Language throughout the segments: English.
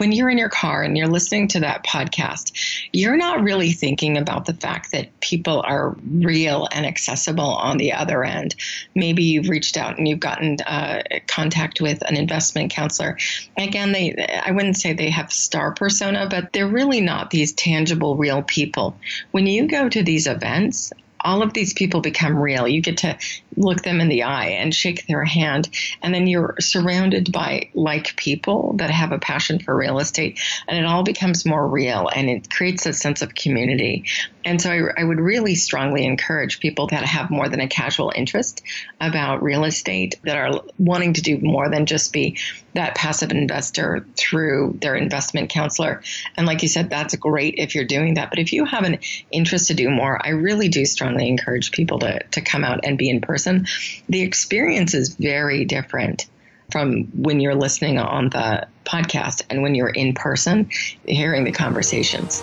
when you're in your car and you're listening to that podcast, you're not really thinking about the fact that people are real and accessible on the other end. Maybe you've reached out and you've gotten uh, contact with an investment counselor. Again, they I wouldn't say they have star persona, but they're really not these tangible, real people. When you go to these events, all of these people become real. You get to look them in the eye and shake their hand. And then you're surrounded by like people that have a passion for real estate. And it all becomes more real and it creates a sense of community. And so I, I would really strongly encourage people that have more than a casual interest about real estate that are wanting to do more than just be that passive investor through their investment counselor. And like you said, that's great if you're doing that. But if you have an interest to do more, I really do strongly encourage people to, to come out and be in person. The experience is very different from when you're listening on the podcast and when you're in person hearing the conversations.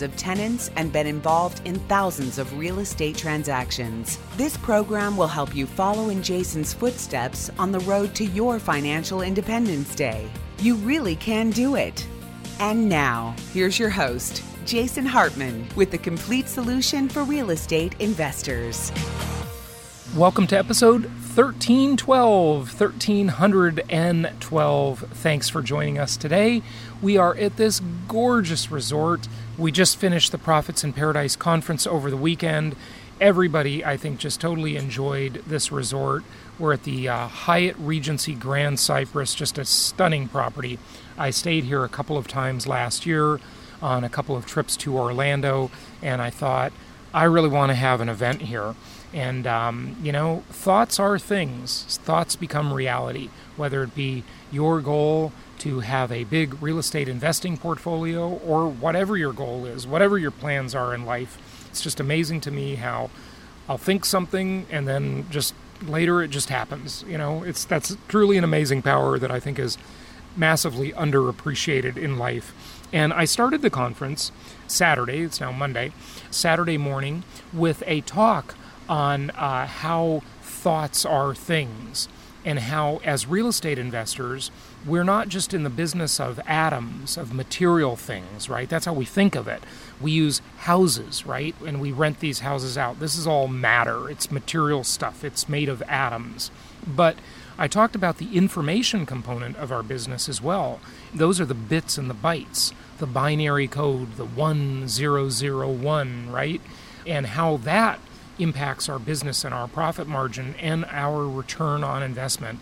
of tenants and been involved in thousands of real estate transactions. This program will help you follow in Jason's footsteps on the road to your financial independence day. You really can do it. And now, here's your host, Jason Hartman, with the complete solution for real estate investors. Welcome to episode 1312. 1312. Thanks for joining us today. We are at this gorgeous resort we just finished the Profits in Paradise conference over the weekend. Everybody, I think, just totally enjoyed this resort. We're at the uh, Hyatt Regency Grand Cypress, just a stunning property. I stayed here a couple of times last year on a couple of trips to Orlando, and I thought, I really want to have an event here. And, um, you know, thoughts are things, thoughts become reality, whether it be your goal to have a big real estate investing portfolio or whatever your goal is, whatever your plans are in life. It's just amazing to me how I'll think something and then just later it just happens. You know, it's that's truly an amazing power that I think is massively underappreciated in life. And I started the conference Saturday, it's now Monday, Saturday morning, with a talk on uh, how thoughts are things and how, as real estate investors, we're not just in the business of atoms, of material things, right? That's how we think of it. We use houses, right? And we rent these houses out. This is all matter, it's material stuff, it's made of atoms. But I talked about the information component of our business as well. Those are the bits and the bytes, the binary code, the 1001, right? And how that impacts our business and our profit margin and our return on investment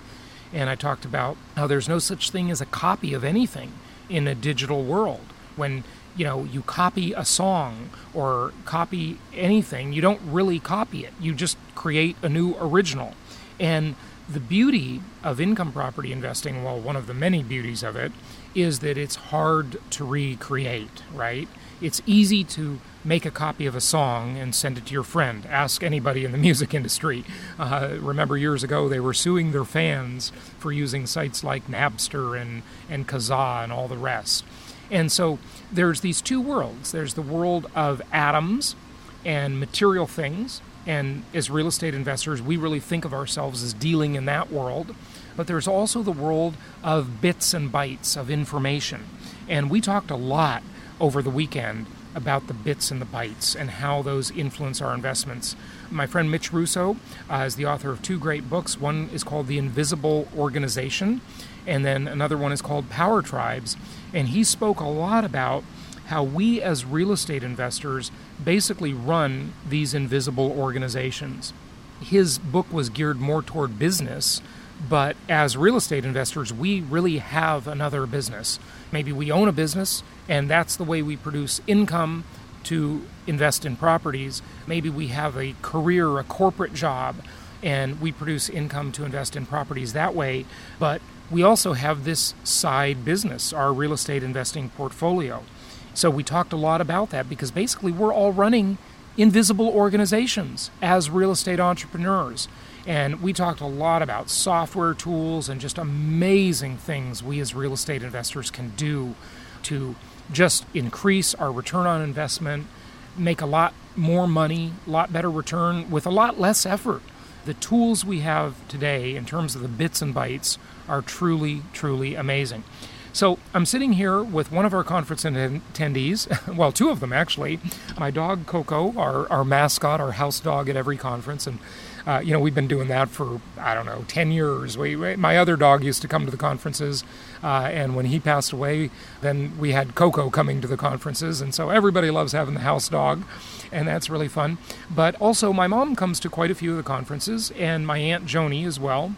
and I talked about how there's no such thing as a copy of anything in a digital world. When you know you copy a song or copy anything, you don't really copy it. You just create a new original. And the beauty of income property investing, well, one of the many beauties of it, is that it's hard to recreate, right? It's easy to make a copy of a song and send it to your friend. Ask anybody in the music industry. Uh, remember years ago they were suing their fans for using sites like Napster and, and Kazaa and all the rest. And so there's these two worlds. There's the world of atoms and material things. And as real estate investors, we really think of ourselves as dealing in that world. But there's also the world of bits and bytes of information. And we talked a lot over the weekend about the bits and the bytes and how those influence our investments. My friend Mitch Russo uh, is the author of two great books. One is called The Invisible Organization, and then another one is called Power Tribes. And he spoke a lot about how we as real estate investors basically run these invisible organizations. His book was geared more toward business, but as real estate investors, we really have another business. Maybe we own a business, and that's the way we produce income to invest in properties. Maybe we have a career, a corporate job, and we produce income to invest in properties that way. But we also have this side business, our real estate investing portfolio. So we talked a lot about that because basically we're all running invisible organizations as real estate entrepreneurs. And we talked a lot about software tools and just amazing things we as real estate investors can do to just increase our return on investment, make a lot more money, a lot better return with a lot less effort. The tools we have today in terms of the bits and bytes are truly, truly amazing. So I'm sitting here with one of our conference attendees, well, two of them actually. My dog Coco, our, our mascot, our house dog at every conference, and uh, you know we've been doing that for I don't know ten years. We, my other dog used to come to the conferences, uh, and when he passed away, then we had Coco coming to the conferences, and so everybody loves having the house dog, and that's really fun. But also, my mom comes to quite a few of the conferences, and my aunt Joni as well,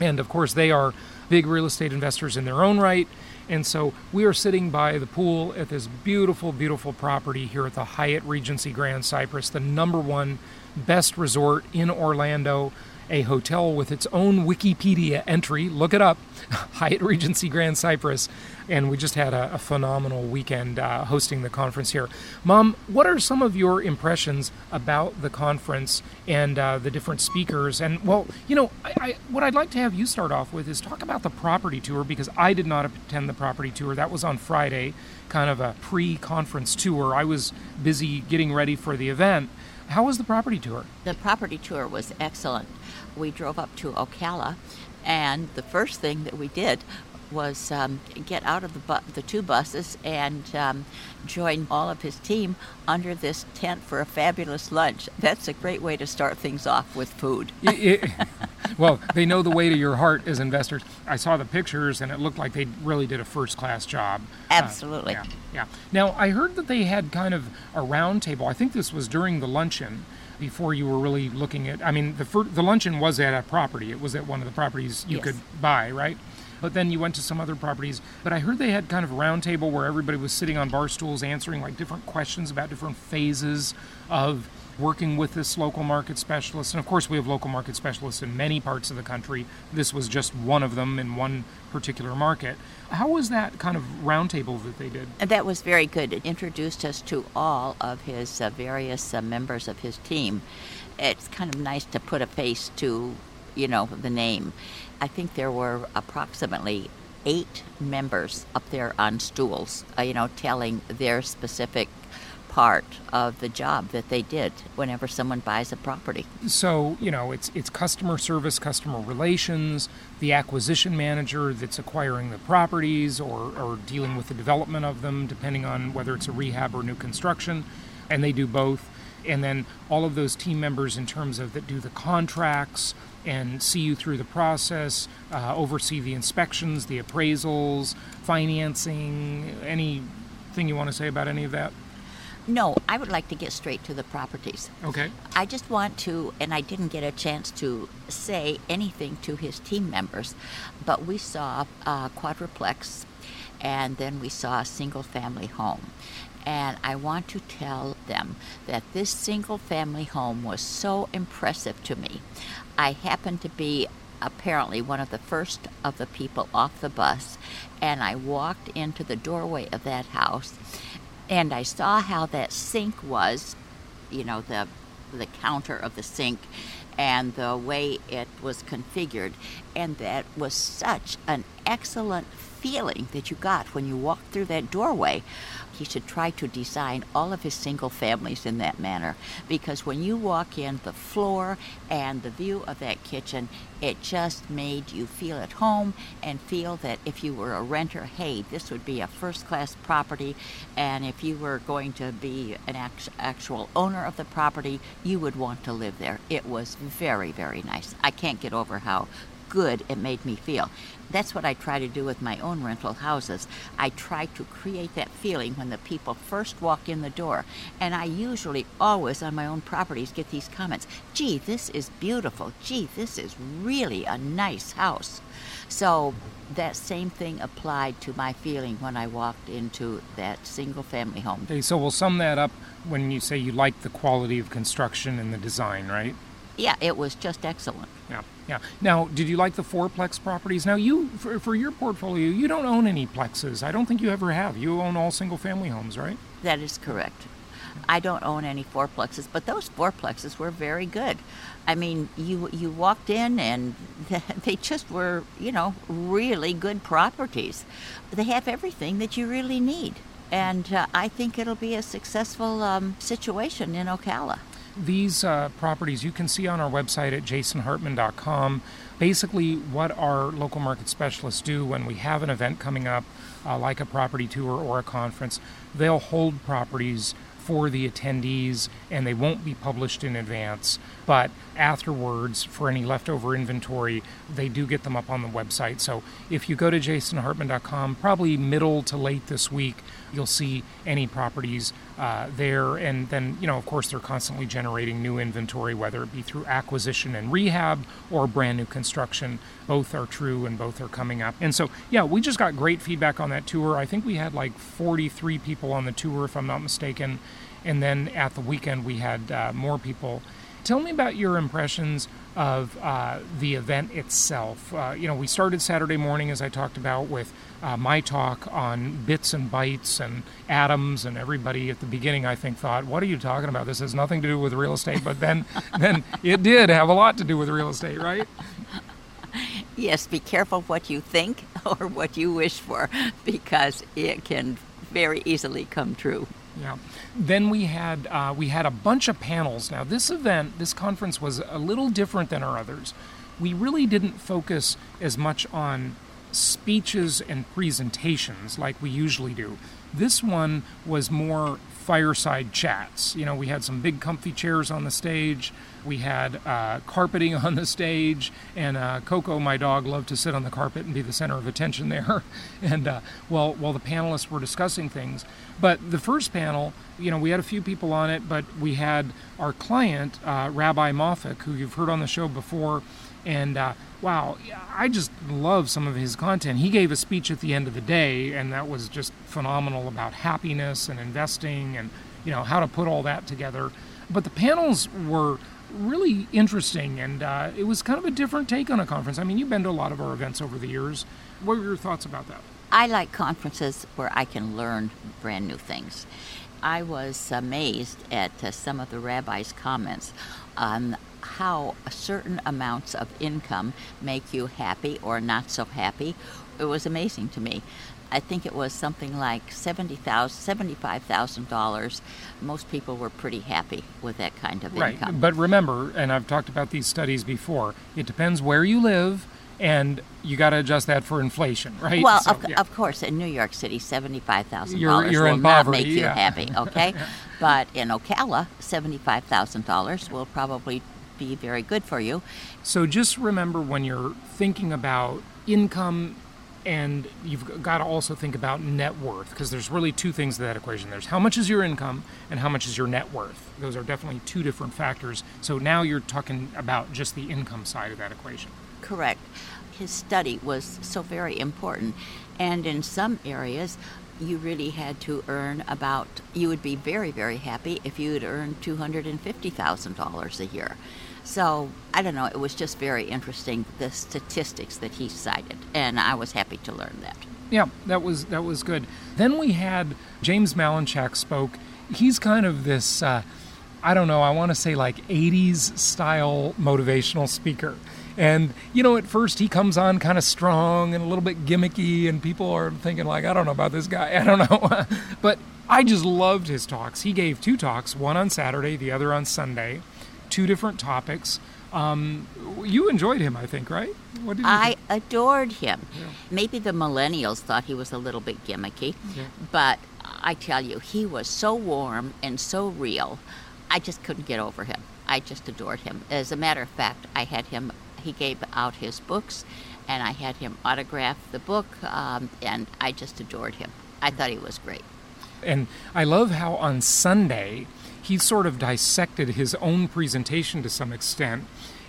and of course they are big real estate investors in their own right and so we are sitting by the pool at this beautiful, beautiful property here at the Hyatt Regency Grand Cypress, the number one best resort in Orlando a hotel with its own Wikipedia entry. Look it up Hyatt Regency Grand Cypress. And we just had a, a phenomenal weekend uh, hosting the conference here. Mom, what are some of your impressions about the conference and uh, the different speakers? And, well, you know, I, I, what I'd like to have you start off with is talk about the property tour because I did not attend the property tour. That was on Friday, kind of a pre conference tour. I was busy getting ready for the event. How was the property tour? The property tour was excellent we drove up to Ocala, and the first thing that we did was um, get out of the, bu- the two buses and um, join all of his team under this tent for a fabulous lunch. That's a great way to start things off with food. it, well, they know the way to your heart as investors. I saw the pictures and it looked like they really did a first class job. Absolutely. Uh, yeah, yeah. Now, I heard that they had kind of a round table. I think this was during the luncheon before you were really looking at. I mean, the fir- the luncheon was at a property. It was at one of the properties you yes. could buy, right? But then you went to some other properties. But I heard they had kind of a round table where everybody was sitting on bar stools answering like different questions about different phases of working with this local market specialist. And of course, we have local market specialists in many parts of the country. This was just one of them in one particular market. How was that kind of roundtable that they did? That was very good. It introduced us to all of his uh, various uh, members of his team. It's kind of nice to put a face to, you know, the name. I think there were approximately eight members up there on stools, uh, you know, telling their specific part of the job that they did whenever someone buys a property. So, you know, it's it's customer service, customer relations, the acquisition manager that's acquiring the properties or, or dealing with the development of them, depending on whether it's a rehab or new construction, and they do both. And then all of those team members in terms of that do the contracts and see you through the process, uh, oversee the inspections, the appraisals, financing, anything you want to say about any of that? No, I would like to get straight to the properties. Okay. I just want to, and I didn't get a chance to say anything to his team members, but we saw a quadruplex and then we saw a single family home. And I want to tell them that this single family home was so impressive to me. I happened to be apparently one of the first of the people off the bus, and I walked into the doorway of that house and I saw how that sink was, you know, the the counter of the sink and the way it was configured and that was such an excellent feeling that you got when you walked through that doorway. He should try to design all of his single families in that manner because when you walk in, the floor and the view of that kitchen, it just made you feel at home and feel that if you were a renter, hey, this would be a first class property. And if you were going to be an actual owner of the property, you would want to live there. It was very, very nice. I can't get over how good it made me feel. That's what I try to do with my own rental houses. I try to create that feeling when the people first walk in the door. And I usually always on my own properties get these comments gee, this is beautiful. Gee, this is really a nice house. So that same thing applied to my feeling when I walked into that single family home. Okay, so we'll sum that up when you say you like the quality of construction and the design, right? Yeah, it was just excellent. Yeah, yeah. Now, did you like the fourplex properties? Now, you for, for your portfolio, you don't own any plexes. I don't think you ever have. You own all single-family homes, right? That is correct. I don't own any fourplexes, but those fourplexes were very good. I mean, you you walked in and they just were, you know, really good properties. They have everything that you really need, and uh, I think it'll be a successful um, situation in Ocala. These uh, properties you can see on our website at jasonhartman.com. Basically, what our local market specialists do when we have an event coming up, uh, like a property tour or a conference, they'll hold properties for the attendees and they won't be published in advance. But afterwards, for any leftover inventory, they do get them up on the website. So if you go to jasonhartman.com, probably middle to late this week, you'll see any properties uh, there. And then, you know, of course, they're constantly generating new inventory, whether it be through acquisition and rehab or brand new construction. Both are true and both are coming up. And so, yeah, we just got great feedback on that tour. I think we had like 43 people on the tour, if I'm not mistaken. And then at the weekend, we had uh, more people. Tell me about your impressions of uh, the event itself. Uh, you know, we started Saturday morning, as I talked about, with uh, my talk on bits and bytes and atoms, and everybody at the beginning, I think, thought, "What are you talking about? This has nothing to do with real estate." But then, then it did have a lot to do with real estate, right? Yes, be careful what you think or what you wish for, because it can very easily come true. Yeah. Then we had uh, we had a bunch of panels. Now this event, this conference was a little different than our others. We really didn't focus as much on speeches and presentations like we usually do. This one was more fireside chats. You know, we had some big comfy chairs on the stage. We had uh, carpeting on the stage, and uh, Coco, my dog, loved to sit on the carpet and be the center of attention there. and uh, while while the panelists were discussing things, but the first panel, you know, we had a few people on it, but we had our client, uh, Rabbi Moffick, who you've heard on the show before, and uh, wow, I just love some of his content. He gave a speech at the end of the day, and that was just phenomenal about happiness and investing and you know how to put all that together. But the panels were really interesting, and uh, it was kind of a different take on a conference. I mean, you've been to a lot of our events over the years. What were your thoughts about that? I like conferences where I can learn brand new things. I was amazed at uh, some of the rabbi's comments on how certain amounts of income make you happy or not so happy. It was amazing to me. I think it was something like $70,000, $75,000. Most people were pretty happy with that kind of right. income. But remember, and I've talked about these studies before, it depends where you live and you got to adjust that for inflation, right? Well, So, of, yeah. of course, in New York City, seventy-five thousand You're- dollars you're will in not make you yeah. happy. Okay, but in Ocala, seventy-five thousand dollars will probably be very good for you. So just remember when you're thinking about income and you've got to also think about net worth because there's really two things to that equation. There's how much is your income and how much is your net worth. Those are definitely two different factors. So now you're talking about just the income side of that equation. Correct. His study was so very important, and in some areas. You really had to earn about, you would be very, very happy if you had earned $250,000 a year. So, I don't know, it was just very interesting, the statistics that he cited, and I was happy to learn that. Yeah, that was that was good. Then we had James Malinchak spoke. He's kind of this uh, I don't know, I want to say like 80s style motivational speaker. And, you know, at first he comes on kind of strong and a little bit gimmicky, and people are thinking, like, I don't know about this guy. I don't know. but I just loved his talks. He gave two talks, one on Saturday, the other on Sunday, two different topics. Um, you enjoyed him, I think, right? What did I think? adored him. Yeah. Maybe the millennials thought he was a little bit gimmicky, yeah. but I tell you, he was so warm and so real. I just couldn't get over him. I just adored him. As a matter of fact, I had him, he gave out his books, and I had him autograph the book, um, and I just adored him. I thought he was great. And I love how on Sunday, he sort of dissected his own presentation to some extent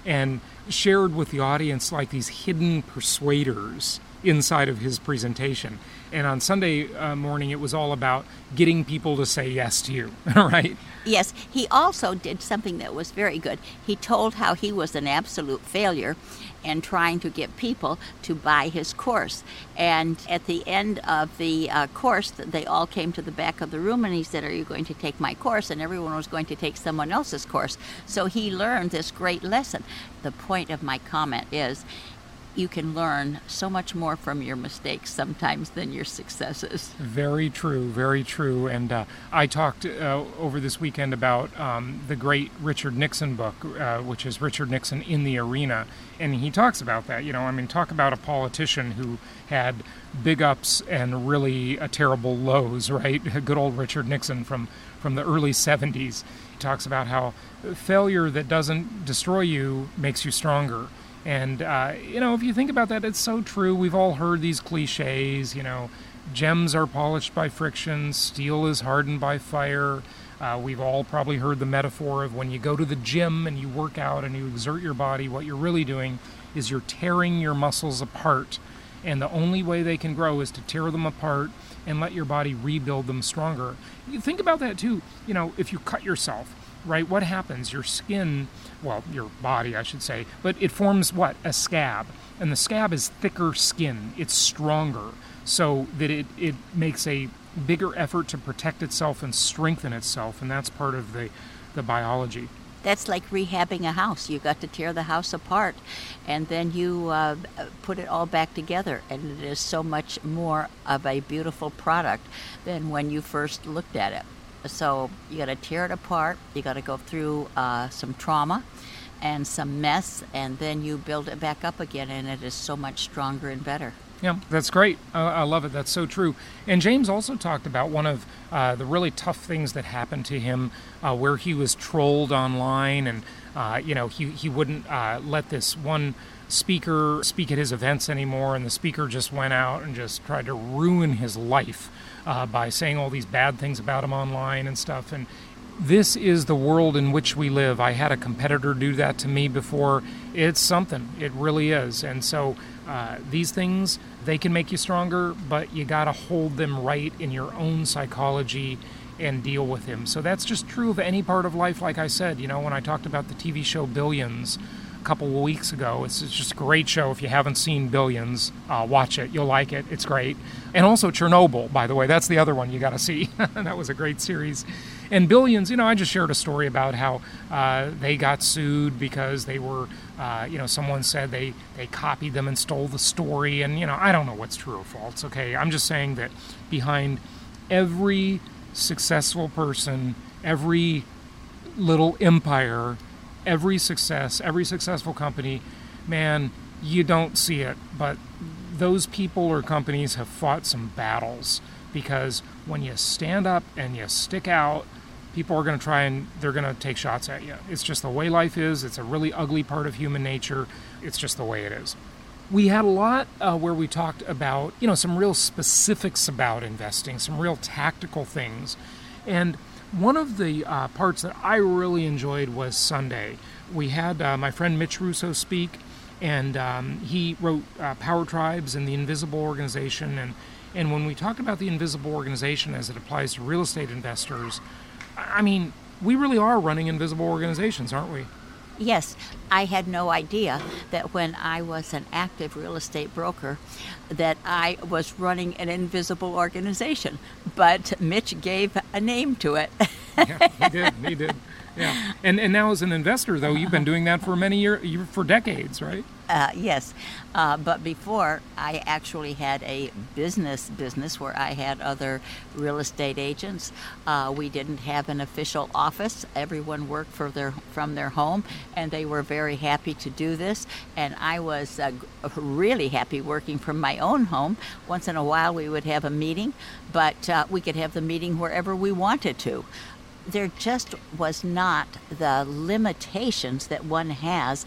and shared with the audience like these hidden persuaders inside of his presentation. And on Sunday uh, morning, it was all about getting people to say yes to you, right? Yes. He also did something that was very good. He told how he was an absolute failure in trying to get people to buy his course. And at the end of the uh, course, they all came to the back of the room and he said, Are you going to take my course? And everyone was going to take someone else's course. So he learned this great lesson. The point of my comment is, you can learn so much more from your mistakes sometimes than your successes. Very true, very true. And uh, I talked uh, over this weekend about um, the great Richard Nixon book, uh, which is Richard Nixon in the Arena. And he talks about that. You know, I mean, talk about a politician who had big ups and really uh, terrible lows, right? Good old Richard Nixon from, from the early 70s. He talks about how failure that doesn't destroy you makes you stronger and, uh, you know, if you think about that, it's so true. We've all heard these cliches, you know, gems are polished by friction, steel is hardened by fire. Uh, we've all probably heard the metaphor of when you go to the gym and you work out and you exert your body, what you're really doing is you're tearing your muscles apart. And the only way they can grow is to tear them apart and let your body rebuild them stronger. You think about that too. You know, if you cut yourself, right? What happens? Your skin, well, your body, I should say, but it forms what? A scab. And the scab is thicker skin, it's stronger, so that it, it makes a bigger effort to protect itself and strengthen itself, and that's part of the, the biology. That's like rehabbing a house. You got to tear the house apart, and then you uh, put it all back together, and it is so much more of a beautiful product than when you first looked at it. So you got to tear it apart. You got to go through uh, some trauma and some mess, and then you build it back up again, and it is so much stronger and better. Yeah, that's great. Uh, I love it. That's so true. And James also talked about one of uh, the really tough things that happened to him, uh, where he was trolled online, and uh, you know he he wouldn't uh, let this one speaker speak at his events anymore, and the speaker just went out and just tried to ruin his life uh, by saying all these bad things about him online and stuff. And this is the world in which we live. I had a competitor do that to me before. It's something. It really is. And so uh, these things, they can make you stronger, but you got to hold them right in your own psychology and deal with them. So that's just true of any part of life. Like I said, you know, when I talked about the TV show Billions, couple of weeks ago. It's, it's, just a great show. If you haven't seen Billions, uh, watch it. You'll like it. It's great. And also Chernobyl, by the way. That's the other one you got to see. that was a great series. And Billions, you know, I just shared a story about how uh, they got sued because they were, uh, you know, someone said they, they copied them and stole the story. And, you know, I don't know what's true or false. Okay. I'm just saying that behind every successful person, every little empire, every success, every successful company, man, you don't see it, but those people or companies have fought some battles because when you stand up and you stick out, people are going to try and they're going to take shots at you. It's just the way life is. It's a really ugly part of human nature. It's just the way it is. We had a lot uh, where we talked about, you know, some real specifics about investing, some real tactical things. And one of the uh, parts that I really enjoyed was Sunday. We had uh, my friend Mitch Russo speak, and um, he wrote uh, Power Tribes and the Invisible Organization. And, and when we talked about the Invisible Organization as it applies to real estate investors, I mean, we really are running invisible organizations, aren't we? Yes, I had no idea that when I was an active real estate broker that I was running an invisible organization, but Mitch gave a name to it. yeah, he did. He did. Yeah. And and now as an investor though, you've been doing that for many years for decades, right? Uh, yes, uh, but before I actually had a business business where I had other real estate agents. Uh, we didn't have an official office. Everyone worked for their from their home, and they were very happy to do this. And I was uh, really happy working from my own home. Once in a while, we would have a meeting, but uh, we could have the meeting wherever we wanted to there just was not the limitations that one has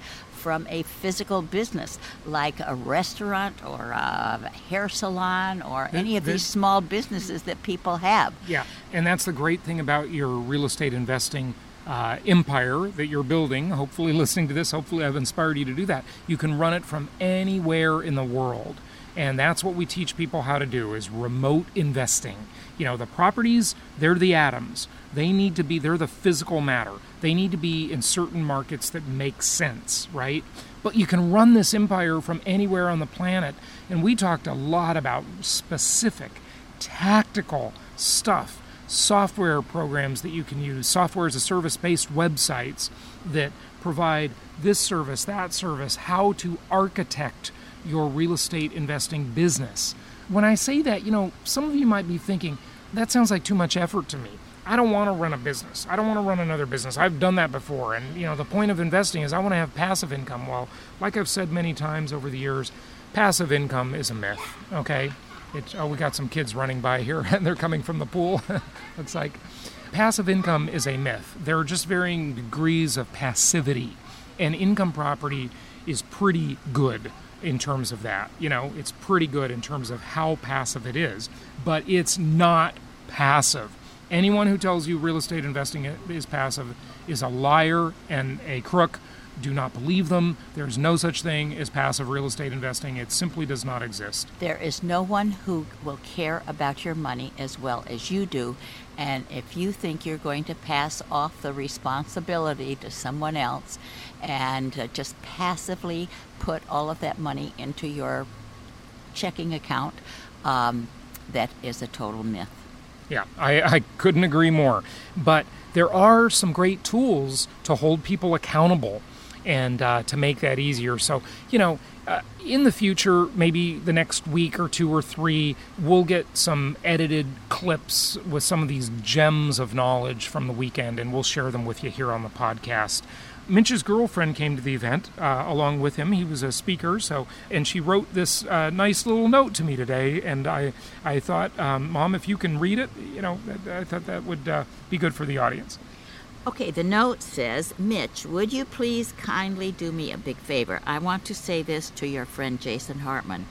from a physical business like a restaurant or a hair salon or any of these small businesses that people have. Yeah, and that's the great thing about your real estate investing uh, empire that you're building. Hopefully, listening to this, hopefully, I've inspired you to do that. You can run it from anywhere in the world. And that's what we teach people how to do is remote investing. You know, the properties, they're the atoms. They need to be, they're the physical matter. They need to be in certain markets that make sense, right? But you can run this empire from anywhere on the planet. And we talked a lot about specific, tactical stuff, software programs that you can use, software as a service based websites that provide this service, that service, how to architect your real estate investing business. When I say that, you know, some of you might be thinking, that sounds like too much effort to me. I don't want to run a business. I don't want to run another business. I've done that before. And, you know, the point of investing is I want to have passive income. Well, like I've said many times over the years, passive income is a myth, okay? Oh, we got some kids running by here and they're coming from the pool. Looks like passive income is a myth. There are just varying degrees of passivity, and income property is pretty good in terms of that. You know, it's pretty good in terms of how passive it is, but it's not passive. Anyone who tells you real estate investing is passive is a liar and a crook. Do not believe them. There's no such thing as passive real estate investing. It simply does not exist. There is no one who will care about your money as well as you do. And if you think you're going to pass off the responsibility to someone else and uh, just passively put all of that money into your checking account, um, that is a total myth. Yeah, I, I couldn't agree more. But there are some great tools to hold people accountable and uh, to make that easier. So, you know, uh, in the future, maybe the next week or two or three, we'll get some edited clips with some of these gems of knowledge from the weekend, and we'll share them with you here on the podcast. Mitch's girlfriend came to the event uh, along with him. He was a speaker, so and she wrote this uh, nice little note to me today. And I, I thought, um, Mom, if you can read it, you know, I thought that would uh, be good for the audience. Okay, the note says, Mitch, would you please kindly do me a big favor? I want to say this to your friend Jason Hartman.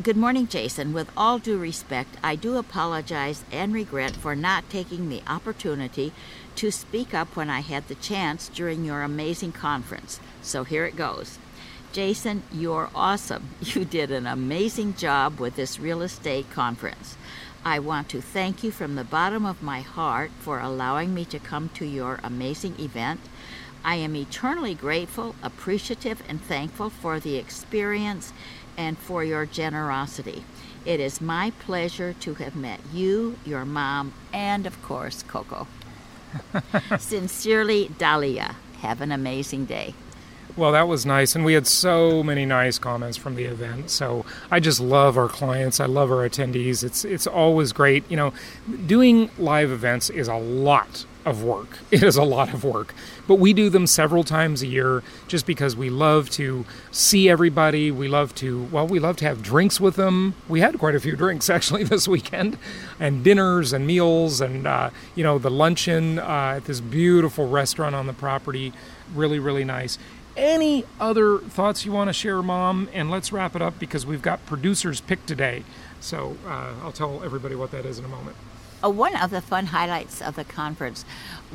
Good morning, Jason. With all due respect, I do apologize and regret for not taking the opportunity to speak up when I had the chance during your amazing conference. So here it goes. Jason, you're awesome. You did an amazing job with this real estate conference. I want to thank you from the bottom of my heart for allowing me to come to your amazing event. I am eternally grateful, appreciative, and thankful for the experience and for your generosity. It is my pleasure to have met you, your mom, and of course, Coco. Sincerely, Dahlia. Have an amazing day. Well, that was nice, and we had so many nice comments from the event. So I just love our clients. I love our attendees. It's it's always great. You know, doing live events is a lot of work. It is a lot of work, but we do them several times a year just because we love to see everybody. We love to well, we love to have drinks with them. We had quite a few drinks actually this weekend, and dinners and meals, and uh, you know the luncheon uh, at this beautiful restaurant on the property. Really, really nice any other thoughts you want to share, Mom? And let's wrap it up because we've got producers pick today. So uh, I'll tell everybody what that is in a moment. Uh, one of the fun highlights of the conference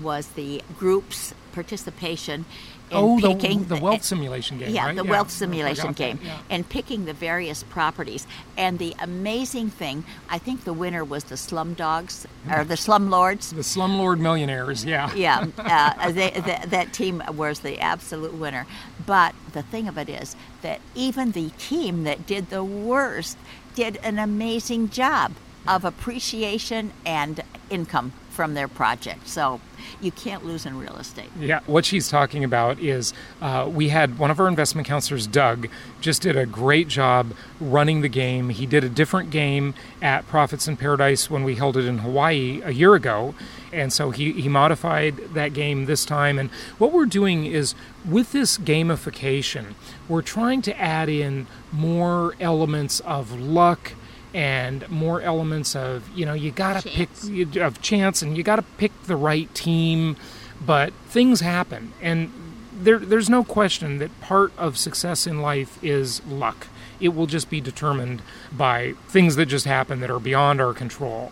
was the group's participation in oh, picking the, the wealth simulation game. Yeah, right? the yeah, wealth simulation game, yeah. and picking the various properties. And the amazing thing, I think the winner was the Slum Dogs or the Slum Lords. The Slumlord Millionaires. Yeah. Yeah, uh, they, they, that team was the absolute winner. But the thing of it is that even the team that did the worst did an amazing job of appreciation and income from their project. So you can't lose in real estate. Yeah, what she's talking about is uh, we had one of our investment counselors, Doug, just did a great job running the game. He did a different game at Profits in Paradise when we held it in Hawaii a year ago. And so he, he modified that game this time. And what we're doing is with this gamification, we're trying to add in more elements of luck and more elements of you know you got to pick of chance and you got to pick the right team but things happen. And there there's no question that part of success in life is luck. It will just be determined by things that just happen that are beyond our control.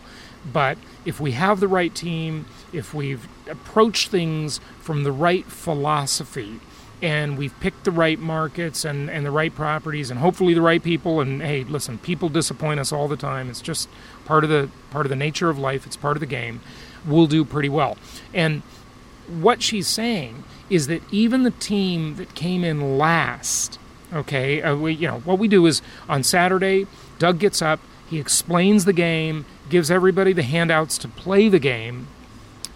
But if we have the right team if we've approached things from the right philosophy and we've picked the right markets and, and the right properties and hopefully the right people. And hey listen people disappoint us all the time. It's just part of the part of the nature of life. It's part of the game. We'll do pretty well. And what she's saying is that even the team that came in last okay uh, we, you know what we do is on saturday doug gets up he explains the game gives everybody the handouts to play the game.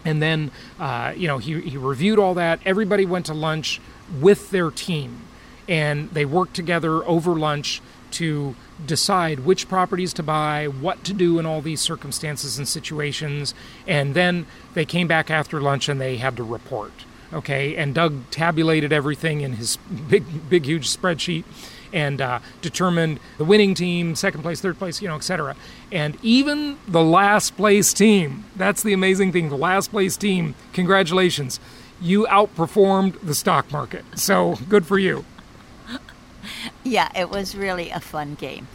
And then uh, you know he, he reviewed all that. Everybody went to lunch with their team and they worked together over lunch to decide which properties to buy, what to do in all these circumstances and situations, and then they came back after lunch and they had to report. Okay, and Doug tabulated everything in his big, big, huge spreadsheet and uh, determined the winning team, second place, third place, you know, etc. And even the last place team, that's the amazing thing, the last place team, congratulations, you outperformed the stock market. So good for you. Yeah, it was really a fun game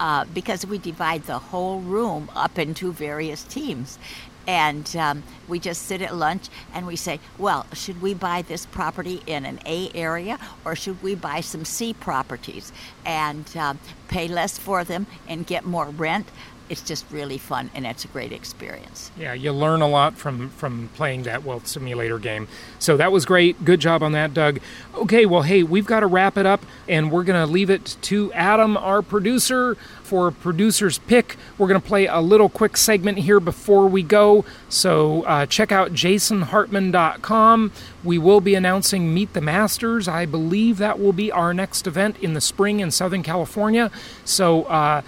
uh, because we divide the whole room up into various teams. And um, we just sit at lunch and we say, well, should we buy this property in an A area or should we buy some C properties and um, pay less for them and get more rent? It's just really fun and it's a great experience. Yeah, you learn a lot from from playing that wealth simulator game. So that was great. Good job on that, Doug. Okay, well, hey, we've got to wrap it up, and we're going to leave it to Adam, our producer, for producer's pick. We're going to play a little quick segment here before we go. So uh, check out jasonhartman.com. We will be announcing Meet the Masters. I believe that will be our next event in the spring in Southern California. So. Uh,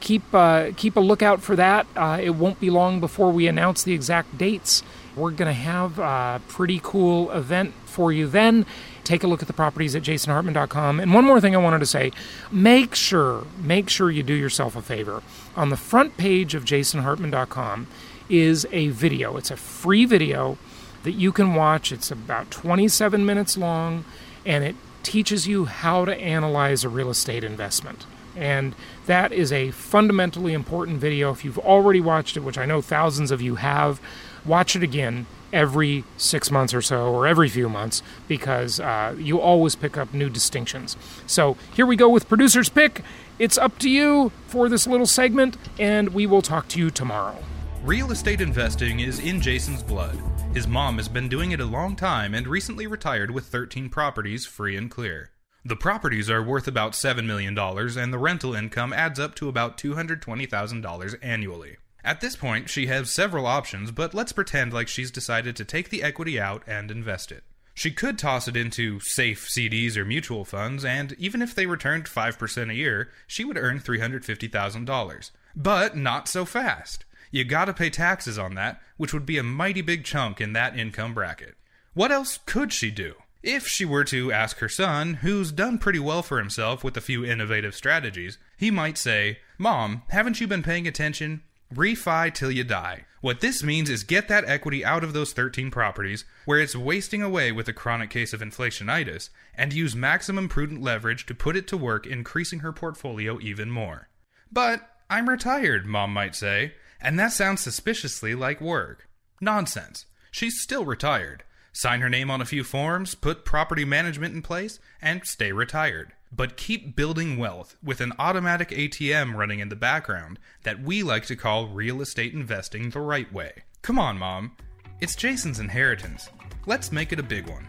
keep uh, keep a lookout for that. Uh, it won't be long before we announce the exact dates. We're going to have a pretty cool event for you then. Take a look at the properties at jasonhartman.com. And one more thing I wanted to say, make sure make sure you do yourself a favor. On the front page of jasonhartman.com is a video. It's a free video that you can watch. It's about 27 minutes long and it teaches you how to analyze a real estate investment. And that is a fundamentally important video. If you've already watched it, which I know thousands of you have, watch it again every six months or so, or every few months, because uh, you always pick up new distinctions. So here we go with producer's pick. It's up to you for this little segment, and we will talk to you tomorrow. Real estate investing is in Jason's blood. His mom has been doing it a long time and recently retired with 13 properties free and clear. The properties are worth about $7 million, and the rental income adds up to about $220,000 annually. At this point, she has several options, but let's pretend like she's decided to take the equity out and invest it. She could toss it into safe CDs or mutual funds, and even if they returned 5% a year, she would earn $350,000. But not so fast. You gotta pay taxes on that, which would be a mighty big chunk in that income bracket. What else could she do? If she were to ask her son, who's done pretty well for himself with a few innovative strategies, he might say, Mom, haven't you been paying attention? Refi till you die. What this means is get that equity out of those 13 properties where it's wasting away with a chronic case of inflationitis and use maximum prudent leverage to put it to work increasing her portfolio even more. But I'm retired, Mom might say, and that sounds suspiciously like work. Nonsense. She's still retired sign her name on a few forms, put property management in place, and stay retired. But keep building wealth with an automatic ATM running in the background that we like to call real estate investing the right way. Come on, Mom. It's Jason's inheritance. Let's make it a big one.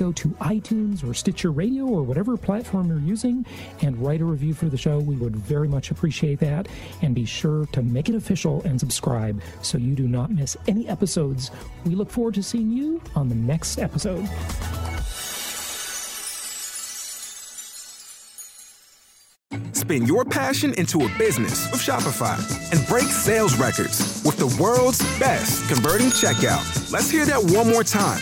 go to iTunes or Stitcher Radio or whatever platform you're using and write a review for the show. We would very much appreciate that. And be sure to make it official and subscribe so you do not miss any episodes. We look forward to seeing you on the next episode. Spin your passion into a business with Shopify and break sales records with the world's best converting checkout. Let's hear that one more time.